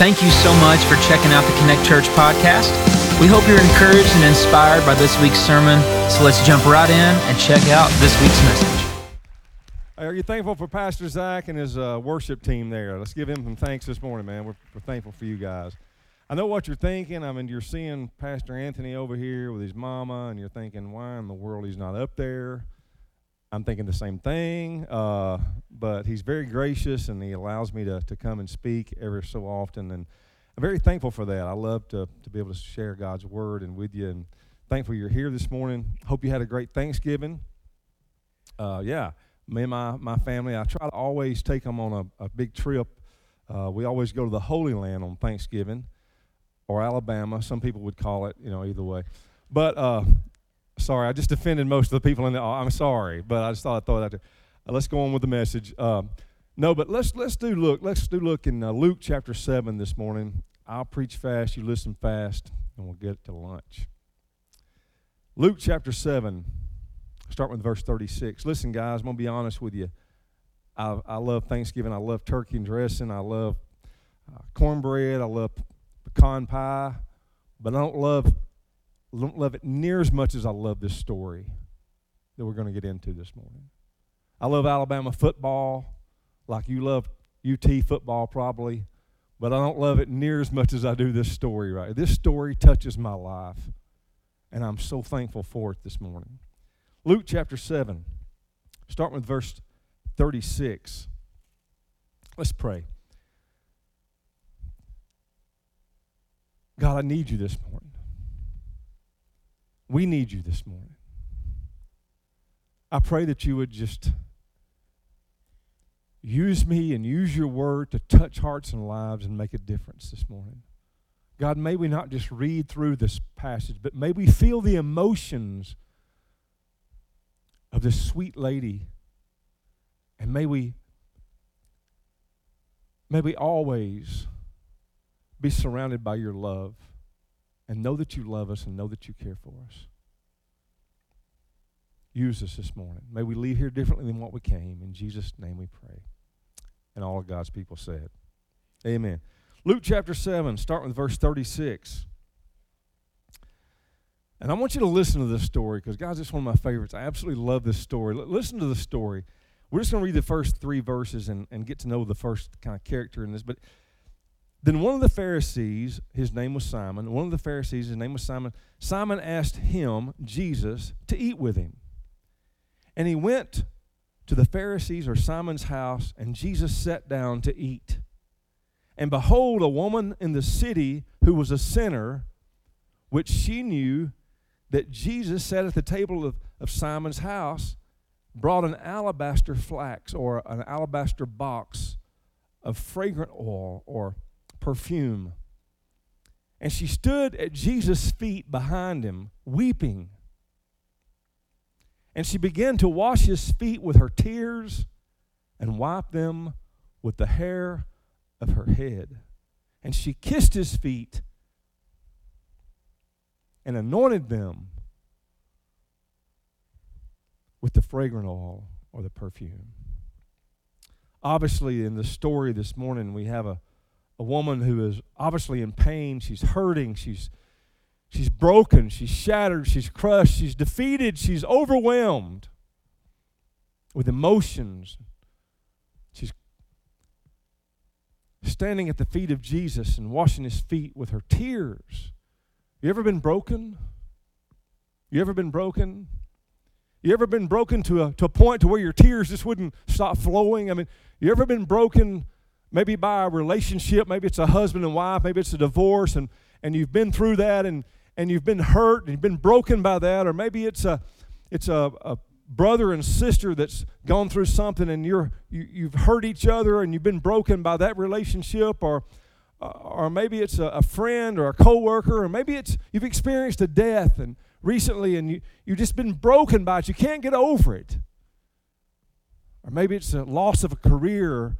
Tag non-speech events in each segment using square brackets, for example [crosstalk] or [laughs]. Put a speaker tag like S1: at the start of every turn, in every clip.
S1: Thank you so much for checking out the Connect Church podcast. We hope you're encouraged and inspired by this week's sermon. So let's jump right in and check out this week's message.
S2: Are you thankful for Pastor Zach and his uh, worship team there? Let's give him some thanks this morning, man. We're, we're thankful for you guys. I know what you're thinking. I mean, you're seeing Pastor Anthony over here with his mama, and you're thinking, why in the world he's not up there? I'm thinking the same thing, uh, but he's very gracious and he allows me to, to come and speak every so often. And I'm very thankful for that. I love to, to be able to share God's word and with you. And thankful you're here this morning. Hope you had a great Thanksgiving. Uh, yeah, me and my, my family, I try to always take them on a, a big trip. Uh, we always go to the Holy Land on Thanksgiving or Alabama. Some people would call it, you know, either way. But uh, Sorry, I just offended most of the people in the. I'm sorry, but I just thought I'd throw out there. Uh, let's go on with the message. Uh, no, but let's let's do look. Let's do look in uh, Luke chapter seven this morning. I'll preach fast. You listen fast, and we'll get to lunch. Luke chapter seven. Start with verse 36. Listen, guys, I'm gonna be honest with you. I, I love Thanksgiving. I love turkey and dressing. I love uh, cornbread. I love pecan pie, but I don't love don't love it near as much as I love this story that we're going to get into this morning. I love Alabama football like you love UT football probably, but I don't love it near as much as I do this story right. This story touches my life, and I'm so thankful for it this morning. Luke chapter 7, start with verse 36. Let's pray. God, I need you this morning. We need you this morning. I pray that you would just use me and use your word to touch hearts and lives and make a difference this morning. God, may we not just read through this passage, but may we feel the emotions of this sweet lady. And may we may we always be surrounded by your love and know that you love us and know that you care for us. Use us this morning. May we leave here differently than what we came. In Jesus' name we pray. And all of God's people said, Amen. Luke chapter 7, start with verse 36. And I want you to listen to this story because, guys, it's one of my favorites. I absolutely love this story. L- listen to the story. We're just going to read the first three verses and, and get to know the first kind of character in this. But then one of the Pharisees, his name was Simon, one of the Pharisees, his name was Simon, Simon asked him, Jesus, to eat with him. And he went to the Pharisees or Simon's house, and Jesus sat down to eat. And behold, a woman in the city who was a sinner, which she knew that Jesus sat at the table of, of Simon's house, brought an alabaster flax or an alabaster box of fragrant oil or perfume. And she stood at Jesus' feet behind him, weeping. And she began to wash his feet with her tears and wipe them with the hair of her head. And she kissed his feet and anointed them with the fragrant oil or the perfume. Obviously, in the story this morning, we have a a woman who is obviously in pain. She's hurting. She's, she's broken. She's shattered. She's crushed. She's defeated. She's overwhelmed with emotions. She's standing at the feet of Jesus and washing his feet with her tears. You ever been broken? You ever been broken? You ever been broken to a, to a point to where your tears just wouldn't stop flowing? I mean, you ever been broken maybe by a relationship, maybe it's a husband and wife, maybe it's a divorce, and, and you've been through that and, and you've been hurt and you've been broken by that, or maybe it's a it's a, a brother and sister that's gone through something and you're you, you've hurt each other and you've been broken by that relationship or or maybe it's a, a, friend or a coworker or maybe it's you've experienced a death and recently and you, you've just been broken by it you can't get over it. Or maybe it's a loss of a career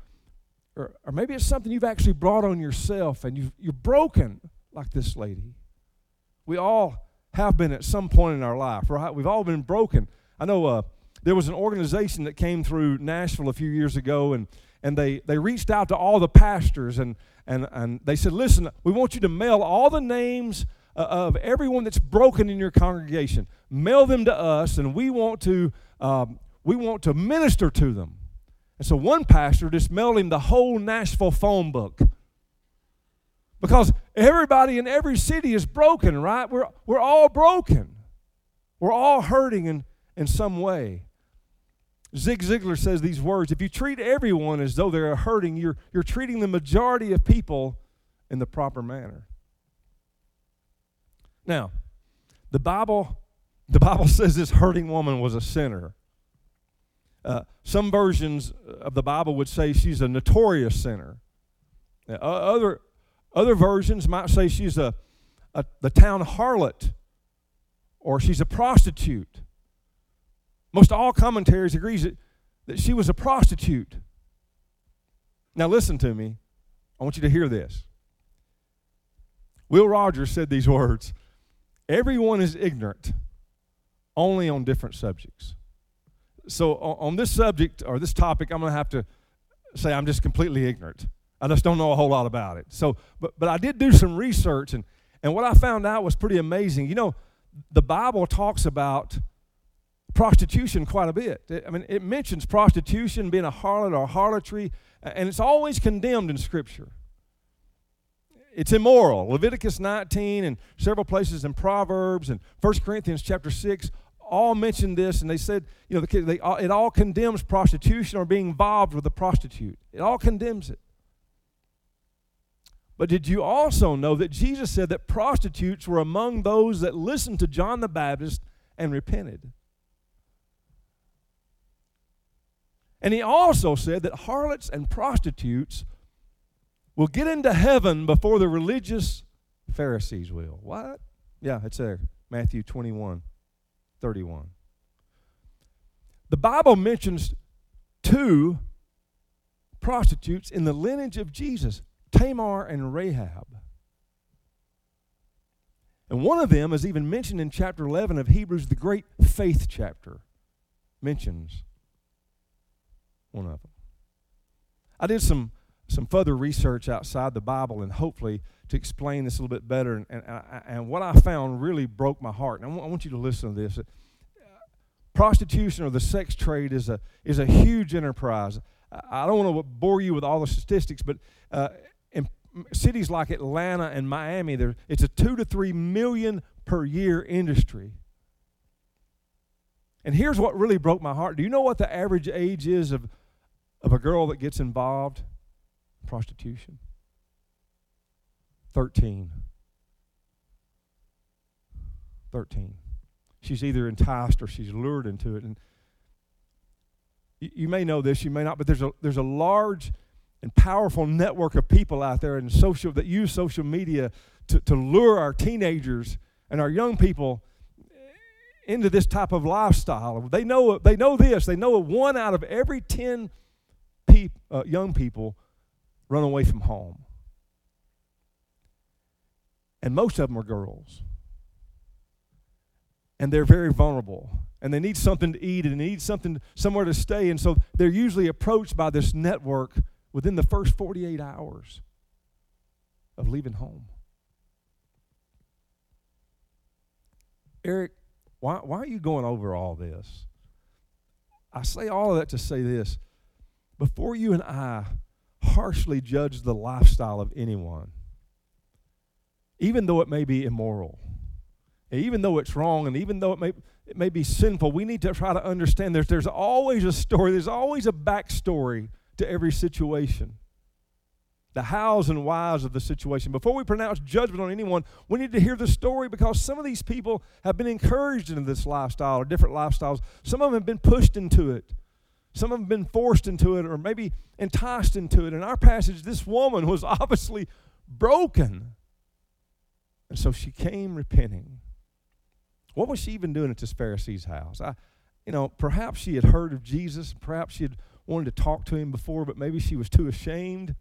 S2: or, or maybe it's something you've actually brought on yourself and you you're broken like this lady. We all have been at some point in our life, right? We've all been broken. I know uh, there was an organization that came through Nashville a few years ago, and, and they, they reached out to all the pastors and, and, and they said, Listen, we want you to mail all the names uh, of everyone that's broken in your congregation. Mail them to us, and we want to, um, we want to minister to them. And so one pastor just mailed him the whole Nashville phone book. Because everybody in every city is broken, right? We're, we're all broken. We're all hurting in, in some way. Zig Ziglar says these words If you treat everyone as though they're hurting, you're, you're treating the majority of people in the proper manner. Now, the Bible, the Bible [laughs] says this hurting woman was a sinner. Uh, some versions of the Bible would say she's a notorious sinner. Uh, other, other versions might say she's a, a, the town harlot or she's a prostitute. Most all commentaries agrees that, that she was a prostitute. Now listen to me. I want you to hear this. Will Rogers said these words Everyone is ignorant, only on different subjects. So, on this subject or this topic, I'm going to have to say I'm just completely ignorant. I just don't know a whole lot about it. So, but, but I did do some research, and, and what I found out was pretty amazing. You know, the Bible talks about prostitution quite a bit. I mean, it mentions prostitution, being a harlot or harlotry, and it's always condemned in Scripture. It's immoral. Leviticus 19 and several places in Proverbs and 1 Corinthians chapter 6 all mentioned this, and they said, you know, they, it all condemns prostitution or being involved with a prostitute. It all condemns it. But did you also know that Jesus said that prostitutes were among those that listened to John the Baptist and repented? And he also said that harlots and prostitutes will get into heaven before the religious Pharisees will. What? Yeah, it's there. Matthew 21, 31. The Bible mentions two prostitutes in the lineage of Jesus Tamar and Rahab. And one of them is even mentioned in chapter 11 of Hebrews, the great faith chapter, mentions one of them. I did some, some further research outside the Bible and hopefully to explain this a little bit better. And, and, and what I found really broke my heart. And I want you to listen to this. Prostitution or the sex trade is a, is a huge enterprise. I don't want to bore you with all the statistics, but uh, in cities like Atlanta and Miami, there, it's a two to three million per year industry. And here's what really broke my heart. Do you know what the average age is of of a girl that gets involved in prostitution? 13. 13. She's either enticed or she's lured into it. And you, may know this, you may not, but there's a, there's a large and powerful network of people out there in social that use social media to, to lure our teenagers and our young people into this type of lifestyle. They know they know this. They know one out of every 10 peop, uh, young people run away from home. And most of them are girls. And they're very vulnerable. And they need something to eat and they need something somewhere to stay. And so they're usually approached by this network within the first 48 hours of leaving home. Eric, why, why are you going over all this? I say all of that to say this before you and I harshly judge the lifestyle of anyone, even though it may be immoral, even though it's wrong, and even though it may, it may be sinful, we need to try to understand there's, there's always a story, there's always a backstory to every situation. The hows and whys of the situation. Before we pronounce judgment on anyone, we need to hear the story because some of these people have been encouraged into this lifestyle or different lifestyles. Some of them have been pushed into it. Some of them have been forced into it or maybe enticed into it. In our passage, this woman was [laughs] obviously broken. And so she came repenting. What was she even doing at this Pharisee's house? I, you know, perhaps she had heard of Jesus. Perhaps she had wanted to talk to him before, but maybe she was too ashamed.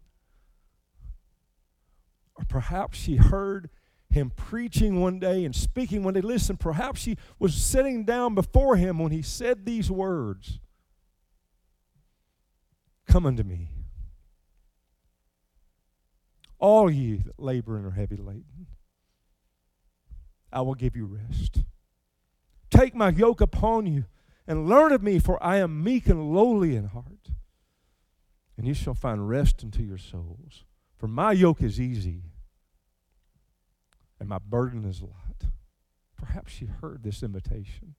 S2: Or perhaps she heard him preaching one day and speaking one day. Listen, perhaps she was sitting down before him when he said these words Come unto me. All ye that labor and are heavy laden, I will give you rest. Take my yoke upon you and learn of me, for I am meek and lowly in heart. And you shall find rest unto your souls. For my yoke is easy and my burden is light. Perhaps you heard this invitation.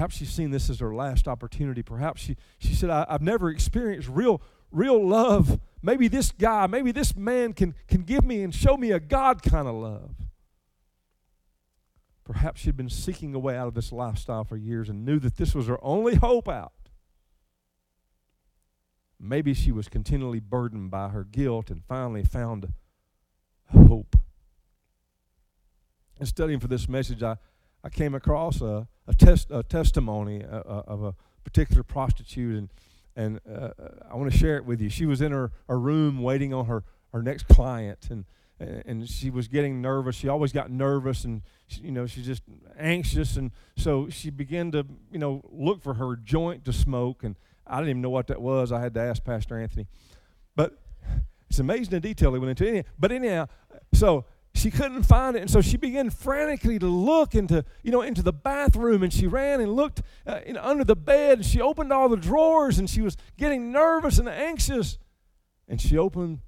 S2: Perhaps she's seen this as her last opportunity. Perhaps she, she said, I, have never experienced real, real love. Maybe this guy, maybe this man can, can give me and show me a God kind of love. Perhaps she'd been seeking a way out of this lifestyle for years and knew that this was her only hope out. Maybe she was continually burdened by her guilt and finally found hope. In studying for this message, I, I came across a, a, a testimony uh, uh, of a particular prostitute, and, and uh, I want to share it with you. She was in her, her room waiting on her, her next client, and, and she was getting nervous. She always got nervous, and she, you know she's just anxious, and so she began to you know look for her joint to smoke, and I didn't even know what that was. I had to ask Pastor Anthony, but it's amazing the detail he went into. But anyhow, so she couldn't find it and so she began frantically to look into you know into the bathroom and she ran and looked uh, in, under the bed and she opened all the drawers and she was getting nervous and anxious and she opened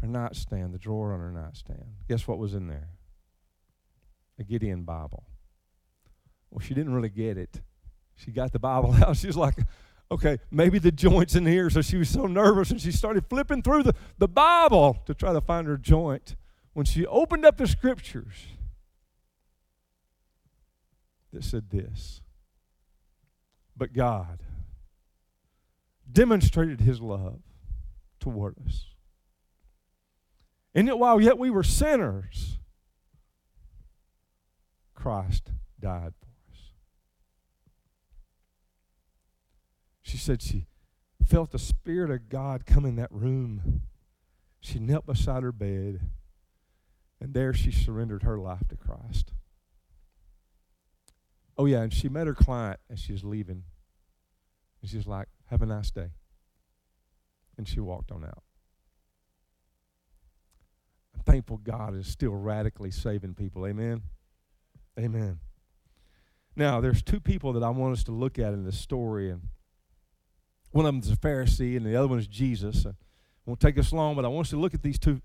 S2: her nightstand the drawer on her nightstand. Guess what was in there? A gideon bible. Well she didn't really get it. She got the bible [laughs] out. She was like okay, maybe the joint's in here. So she was so nervous and she started flipping through the, the Bible to try to find her joint. When she opened up the scriptures, that said this But God demonstrated his love toward us. And yet, while yet we were sinners, Christ died for us. She said she felt the Spirit of God come in that room. She knelt beside her bed, and there she surrendered her life to Christ. Oh, yeah, and she met her client as she was leaving. And she's like, Have a nice day. And she walked on out. I'm thankful God is still radically saving people. Amen. Amen. Now, there's two people that I want us to look at in this story, and one of them is a Pharisee, and the other one is Jesus. I won't take us long, but I want us to look at these two,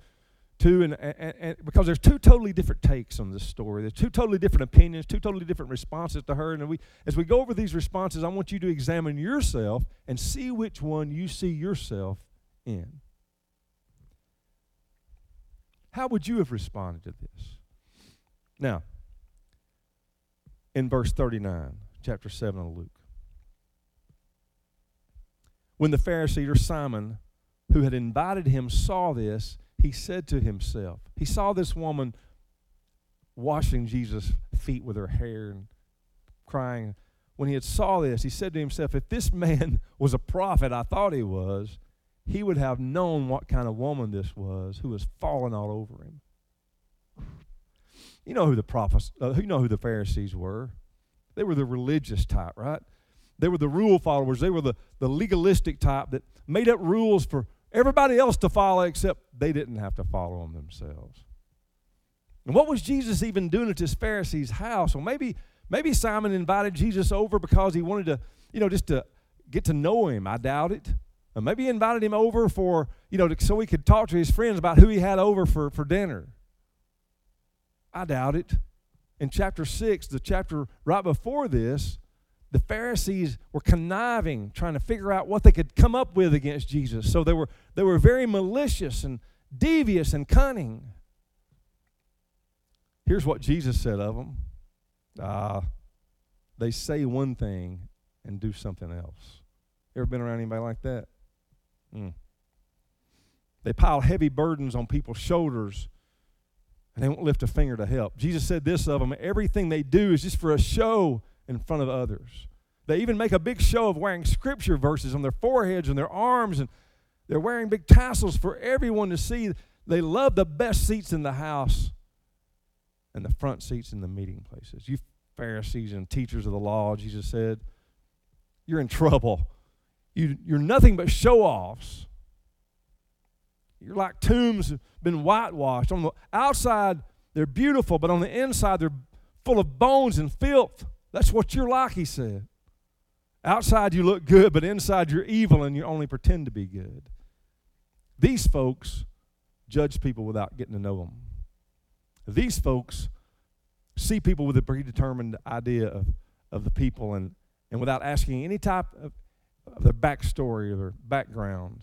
S2: two, and, and, and because there's two totally different takes on this story. There's two totally different opinions, two totally different responses to her. And we, as we go over these responses, I want you to examine yourself and see which one you see yourself in. How would you have responded to this? Now, in verse 39, chapter 7 of Luke. When the Pharisee or Simon, who had invited him, saw this, he said to himself, he saw this woman washing Jesus' feet with her hair and crying. When he had saw this, he said to himself, if this man [laughs] was a prophet, I thought he was, he would have known what kind of woman this was who was falling all over him. You know who the prophets, uh, you know who the Pharisees were. They were the religious type, right? They were the rule followers. They were the, the legalistic type that made up rules for everybody else to follow except they didn't have to follow them themselves. And what was Jesus even doing at this Pharisee's house? Well, maybe maybe Simon invited Jesus over because he wanted to, you know, just to get to know him. I doubt it. Maybe he invited him over for, you know, so he could talk to his friends about who he had over for, for dinner. I doubt it. In chapter 6, the chapter right before this, the Pharisees were conniving, trying to figure out what they could come up with against Jesus. So they were, they were very malicious and devious and cunning. Here's what Jesus said of them uh, they say one thing and do something else. Ever been around anybody like that? Mm. They pile heavy burdens on people's shoulders and they won't lift a finger to help. Jesus said this of them everything they do is just for a show in front of others. They even make a big show of wearing scripture verses on their foreheads and their arms, and they're wearing big tassels for everyone to see. They love the best seats in the house and the front seats in the meeting places. You Pharisees and teachers of the law, Jesus said, you're in trouble. You, you're nothing but show offs. You're like tombs have been whitewashed. On the outside, they're beautiful, but on the inside, they're full of bones and filth. That's what you're like, he said. Outside, you look good, but inside, you're evil and you only pretend to be good. These folks judge people without getting to know them. These folks see people with a predetermined idea of, of the people and, and without asking any type of, of their backstory or their background.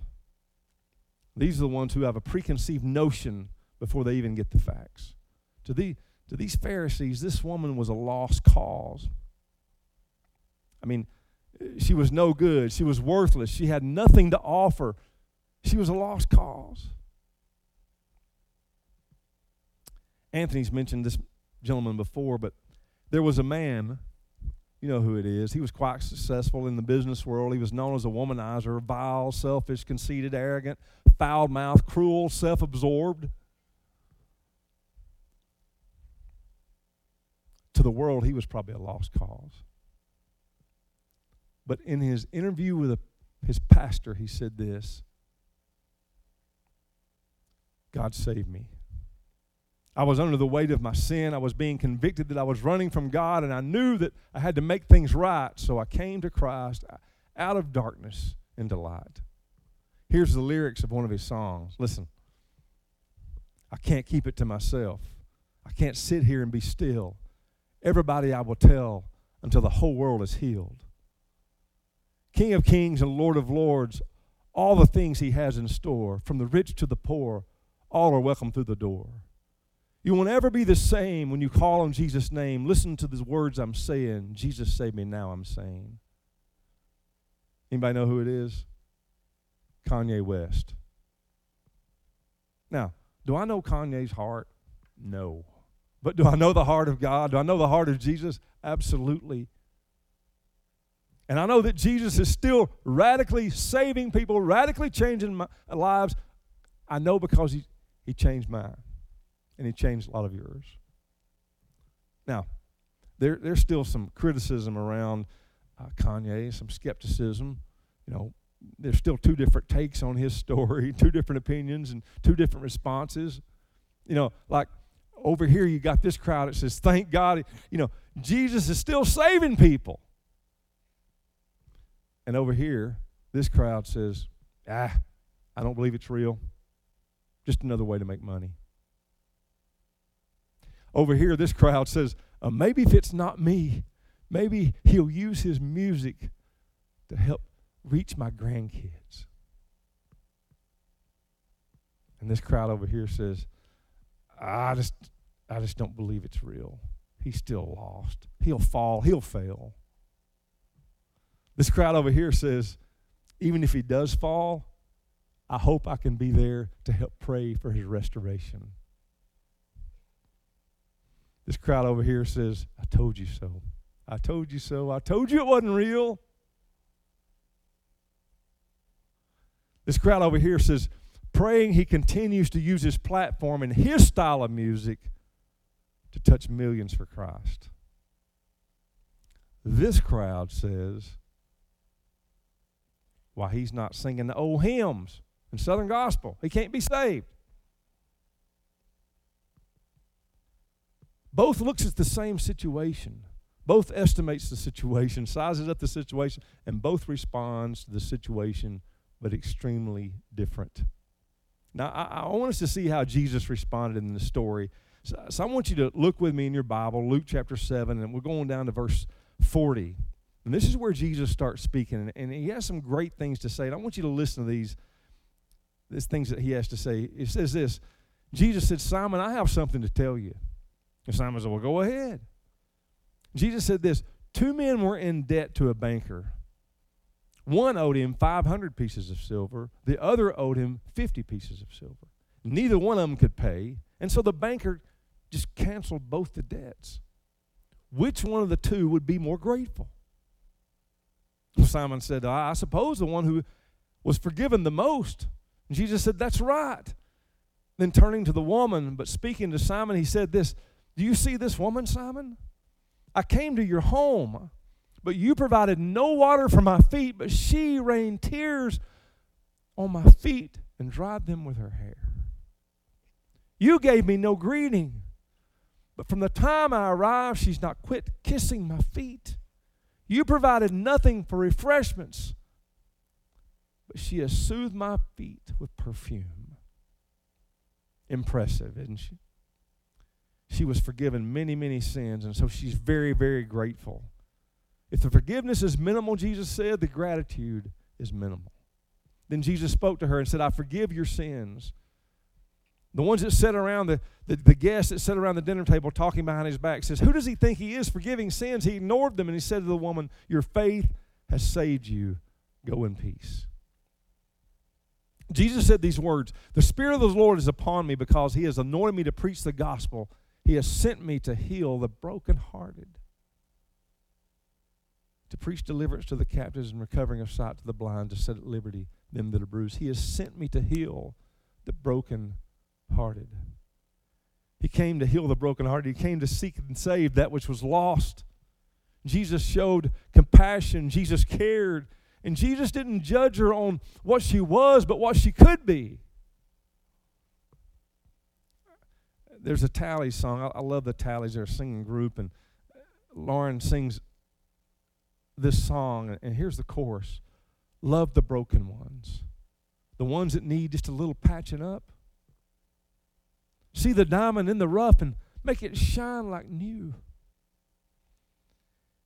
S2: These are the ones who have a preconceived notion before they even get the facts. To, the, to these Pharisees, this woman was a lost cause. I mean, she was no good. She was worthless. She had nothing to offer. She was a lost cause. Anthony's mentioned this gentleman before, but there was a man, you know who it is. He was quite successful in the business world. He was known as a womanizer, vile, selfish, conceited, arrogant, foul mouthed, cruel, self absorbed. To the world, he was probably a lost cause. But in his interview with a, his pastor, he said this God saved me. I was under the weight of my sin. I was being convicted that I was running from God, and I knew that I had to make things right. So I came to Christ out of darkness into light. Here's the lyrics of one of his songs. Listen. I can't keep it to myself. I can't sit here and be still. Everybody I will tell until the whole world is healed. King of kings and Lord of lords, all the things he has in store, from the rich to the poor, all are welcome through the door. You won't ever be the same when you call on Jesus' name. Listen to the words I'm saying. Jesus saved me, now I'm sane. Anybody know who it is? Kanye West. Now, do I know Kanye's heart? No. But do I know the heart of God? Do I know the heart of Jesus? Absolutely. And I know that Jesus is still radically saving people, radically changing my lives. I know because he, he changed mine and he changed a lot of yours. Now, there, there's still some criticism around uh, Kanye, some skepticism. You know, there's still two different takes on his [laughs] story, two different opinions, and two different responses. You know, like over here, you got this crowd that says, Thank God, you know, Jesus is still saving people. And over here, this crowd says, Ah, I don't believe it's real. Just another way to make money. Over here, this crowd says, uh, maybe if it's not me, maybe he'll use his music to help reach my grandkids. And this crowd over here says, I just, I just don't believe it's real. He's still lost. He'll fall. He'll fail. This crowd over here says, even if he does fall, I hope I can be there to help pray for his restoration. This crowd over here says, I told you so. I told you so. I told you it wasn't real. This crowd over here says, praying he continues to use his platform and his style of music to touch millions for Christ. This crowd says, why he's not singing the old hymns and Southern gospel. He can't be saved. Both looks at the same situation. Both estimates the situation, [laughs] sizes up the situation, and both responds to the situation, but extremely different. Now, I, I want us to see how Jesus responded in the story. So, so I want you to look with me in your Bible, Luke chapter 7, and we're going down to verse 40. And this is where Jesus starts speaking, and, he has some great things to say. And I want you to listen to these, these things that he has to say. He says this Jesus said, Simon, I have something to tell you. And Simon said, Well, go ahead. Jesus said this Two men were in debt to a banker. One owed him 500 pieces of silver, the other owed him 50 pieces of silver. Neither one of them could pay, and so the banker just canceled both the debts. Which one of the two would be more grateful? Simon said, I suppose the one who was forgiven the most. And Jesus said, That's right. Then turning to the woman, but speaking to Simon, he said this do you see this woman, Simon? I came to your home, but you provided no water for my feet, but she rained tears on my feet and dried them with her hair. You gave me no greeting, but from the time I arrived, she's not quit kissing my feet. You provided nothing for refreshments, but she has soothed my feet with perfume. Impressive, isn't she? She was forgiven many, many sins, and so she's very, very grateful. If the forgiveness is minimal, Jesus said, the gratitude is minimal. Then Jesus spoke to her and said, I forgive your sins. The ones that sat around, the, the, the guests that sat around the dinner table talking behind his back says, Who does he think he is forgiving sins? He ignored them and he said to the woman, Your faith has saved you. Go in peace. Jesus said these words The Spirit of the Lord is upon me because he has anointed me to preach the gospel. He has sent me to heal the brokenhearted to preach deliverance to the captives and recovering of sight to the blind, to set at liberty them that are bruised. He has sent me to heal the broken-hearted. He came to heal the brokenhearted. He came to seek and save that which was lost. Jesus showed compassion. Jesus cared. And Jesus didn't judge her on what she was, but what she could be. There's a Talley song. I, I love the Talleys. They're a singing group. And Lauren sings this song, and here's the chorus Love the broken ones, the ones that need just a little patching up. See the diamond in the rough and make it shine like new.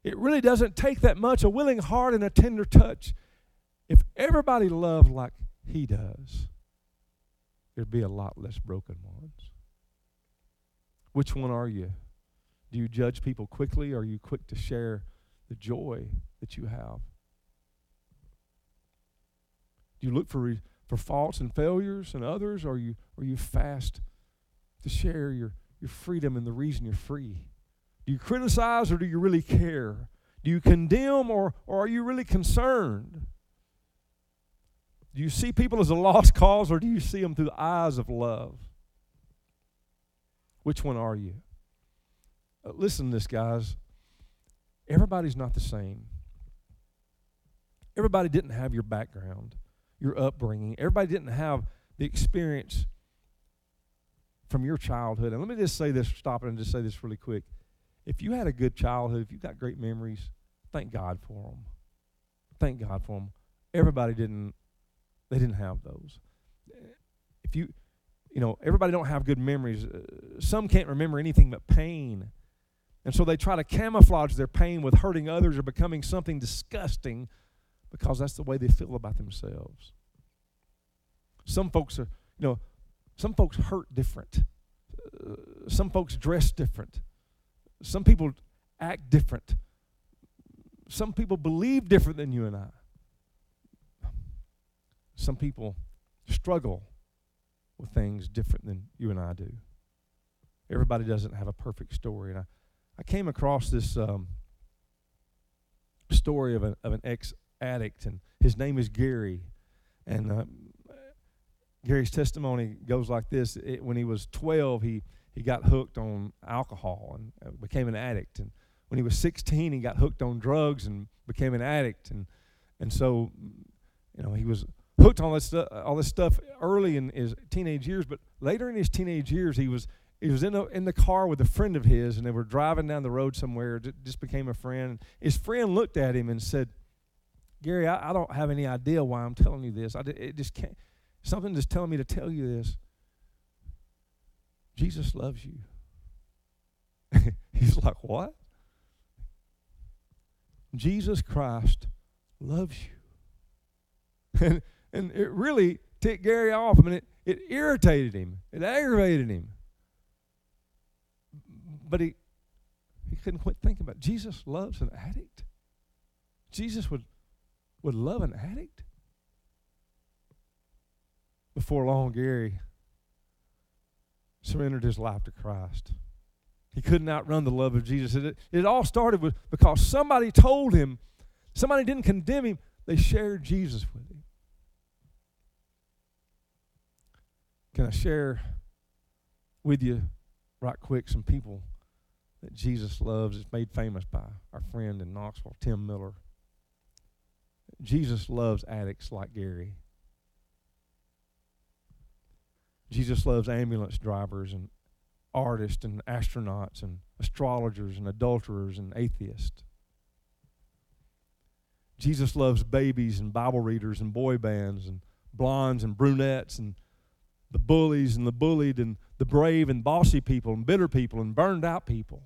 S2: It really doesn't take that much a willing heart and a tender touch. If everybody loved like he does, there'd be a lot less broken ones. Which one are you? Do you judge people quickly or are you quick to share the joy that you have? Do you look for, re, for faults and failures in others, or are you, are you fast to share your, your freedom and the reason you're free? Do you criticize or do you really care? Do you condemn or, or are you really concerned? Do you see people as a lost cause or do you see them through the eyes of love? Which one are you? Uh, listen to this, guys. Everybody's not the same. Everybody didn't have your background, your upbringing. Everybody didn't have the experience from your childhood. And let me just say this, stop it and just say this really quick. If you had a good childhood, if you got great memories, thank God for them. Thank God for them. Everybody didn't, they didn't have those. If you, you know, everybody don't have good memories. Uh, some can't remember anything but pain and so they try to camouflage their pain with hurting others or becoming something disgusting because that's the way they feel about themselves. Some folks are, you know, some folks hurt different. Some folks dress different. Some people act different. Some people believe different than you and I. Some people struggle with things different than you and I do. Everybody doesn't have a perfect story. And I, I came across this um, story of, a, of an ex addict, and his name is Gary. And uh, Gary's testimony goes like this it, When he was 12, he, he got hooked on alcohol and uh, became an addict. And when he was 16, he got hooked on drugs and became an addict. And, and so, you know, he was hooked on this, stu- all this stuff early in his teenage years, but later in his teenage years, he was he was in, a, in the car with a friend of his, and they were driving down the road somewhere. Just became a friend. His friend looked at him and said, "Gary, I, I don't have any idea why I'm telling you this. I it just can't. Something just telling me to tell you this. Jesus loves you." [laughs] He's like, "What?" Jesus Christ loves you. [laughs] and and it really ticked Gary off. I mean, it, it irritated him. It aggravated him. But he, he couldn't quit thinking about it. Jesus loves an addict. Jesus would, would love an addict. Before long, Gary surrendered his life to Christ. He couldn't outrun the love of Jesus. It, it all started with because somebody told him, somebody didn't condemn him, they shared Jesus with him. Can I share with you, right quick, some people that Jesus loves is made famous by our friend in Knoxville, Tim Miller. Jesus loves addicts like Gary. Jesus loves ambulance drivers and artists and astronauts and astrologers and adulterers and atheists. Jesus loves babies and Bible readers and boy bands and blondes and brunettes and the bullies and the bullied and the brave and bossy people and bitter people and burned out people.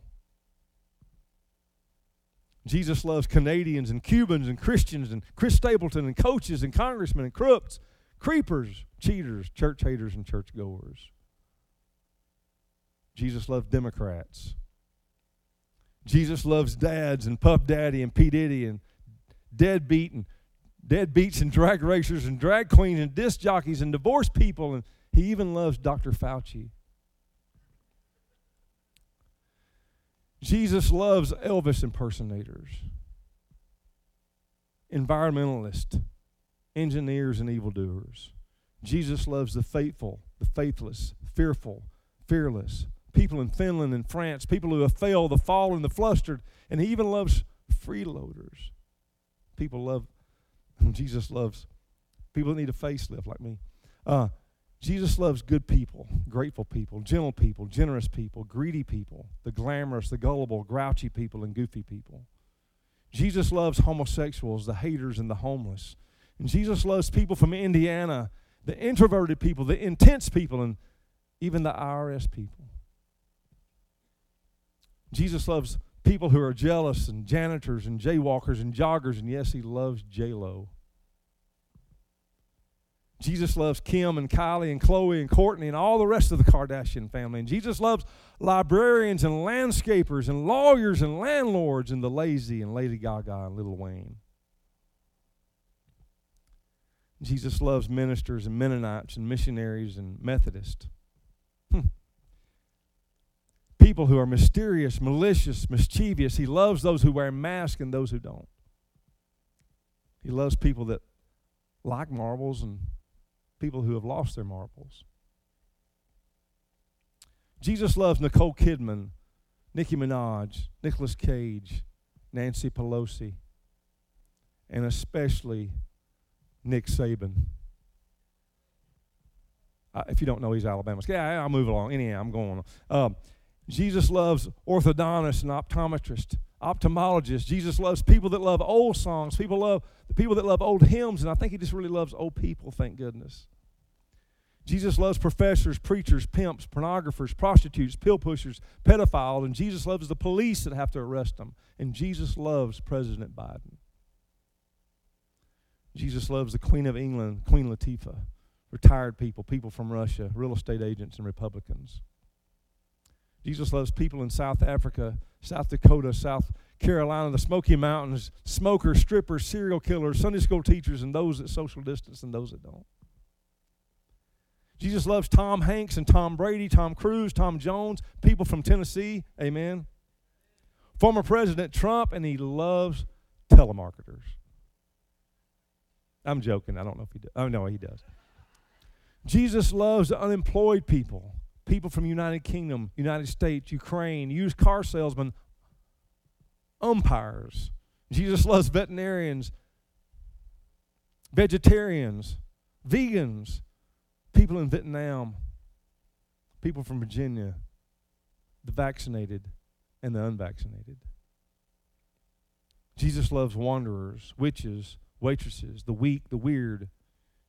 S2: Jesus loves Canadians and Cubans and Christians and Chris Stapleton and coaches and congressmen and crooks, creepers, cheaters, church haters, and church goers. Jesus loves Democrats. Jesus loves dads and Puff Daddy and P. Diddy and deadbeat and deadbeats and drag racers and drag queens and disc jockeys and divorced people. And he even loves Dr. Fauci. Jesus loves Elvis impersonators, environmentalists, engineers, and evildoers. Jesus loves the faithful, the faithless, fearful, fearless, people in Finland and France, people who have failed, the fallen, the flustered, and he even loves freeloaders. People love, [laughs] Jesus loves people that need a facelift like me. Uh, Jesus loves good people, grateful people, gentle people, generous people, greedy people, the glamorous, the gullible, grouchy people, and goofy people. Jesus loves homosexuals, the haters, and the homeless. And Jesus loves people from Indiana, the introverted people, the intense people, and even the IRS people. Jesus loves people who are jealous and janitors and jaywalkers and joggers, and yes, he loves J-Lo. Jesus loves Kim and Kylie and Khloe and Kourtney and all the rest of the Kardashian family. And Jesus loves librarians and landscapers and lawyers and landlords and the lazy and Lady Gaga and Little Wayne. Jesus loves ministers and Mennonites and missionaries and Methodists. Hmm. People who are mysterious, malicious, mischievous. He loves those who wear masks and those who don't. He loves people that like marbles and people who have lost their marbles. Jesus loves Nicole Kidman, Nicki Minaj, Nicolas Cage, Nancy Pelosi, and especially Nick Saban. Uh, if you don't know, he's Alabama. Yeah, I'll move along. Anyhow, I'm going on. Um, Jesus loves orthodontists and optometrists, ophthalmologists. Jesus loves people that love old songs. People love the people that love old hymns, and I think he just really loves old people, thank goodness. Jesus loves professors, preachers, pimps, pornographers, prostitutes, pill pushers, pedophiles, and Jesus loves the police that have to arrest them. And Jesus loves President Biden. Jesus loves the Queen of England, Queen Latifah, retired people, people from Russia, real estate agents, and Republicans. Jesus loves people in South Africa, South Dakota, South Carolina, the Smoky Mountains, smokers, strippers, serial killers, Sunday school teachers, and those that social distance and those that don't. Jesus loves Tom Hanks and Tom Brady, Tom Cruise, Tom Jones, people from Tennessee. Amen. Former President Trump, and he loves telemarketers. I'm joking. I don't know if he does. Oh, no, he does. Jesus loves unemployed people, people from United Kingdom, United States, Ukraine, used car salesmen, umpires. Jesus loves veterinarians, vegetarians, vegans, people in Vietnam, people from Virginia, the vaccinated and the unvaccinated. Jesus loves wanderers, witches, waitresses, the weak, the weird.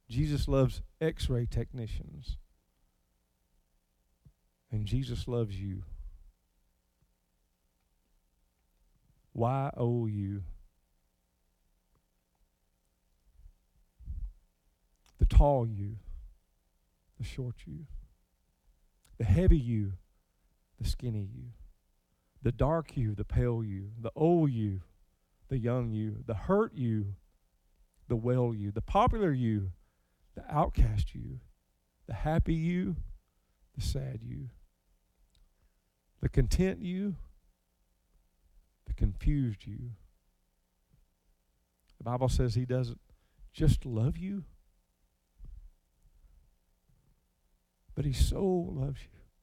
S2: Jesus loves x ray technicians. And Jesus loves you. Y O U. The tall you, the short you, the heavy you, the skinny you, the dark you, the pale you, the old you, the young you, the hurt you, the well you, the popular you, the outcast you, the happy you, the sad you, the content you, the confused you. The Bible says He doesn't just love you, but He so loves you.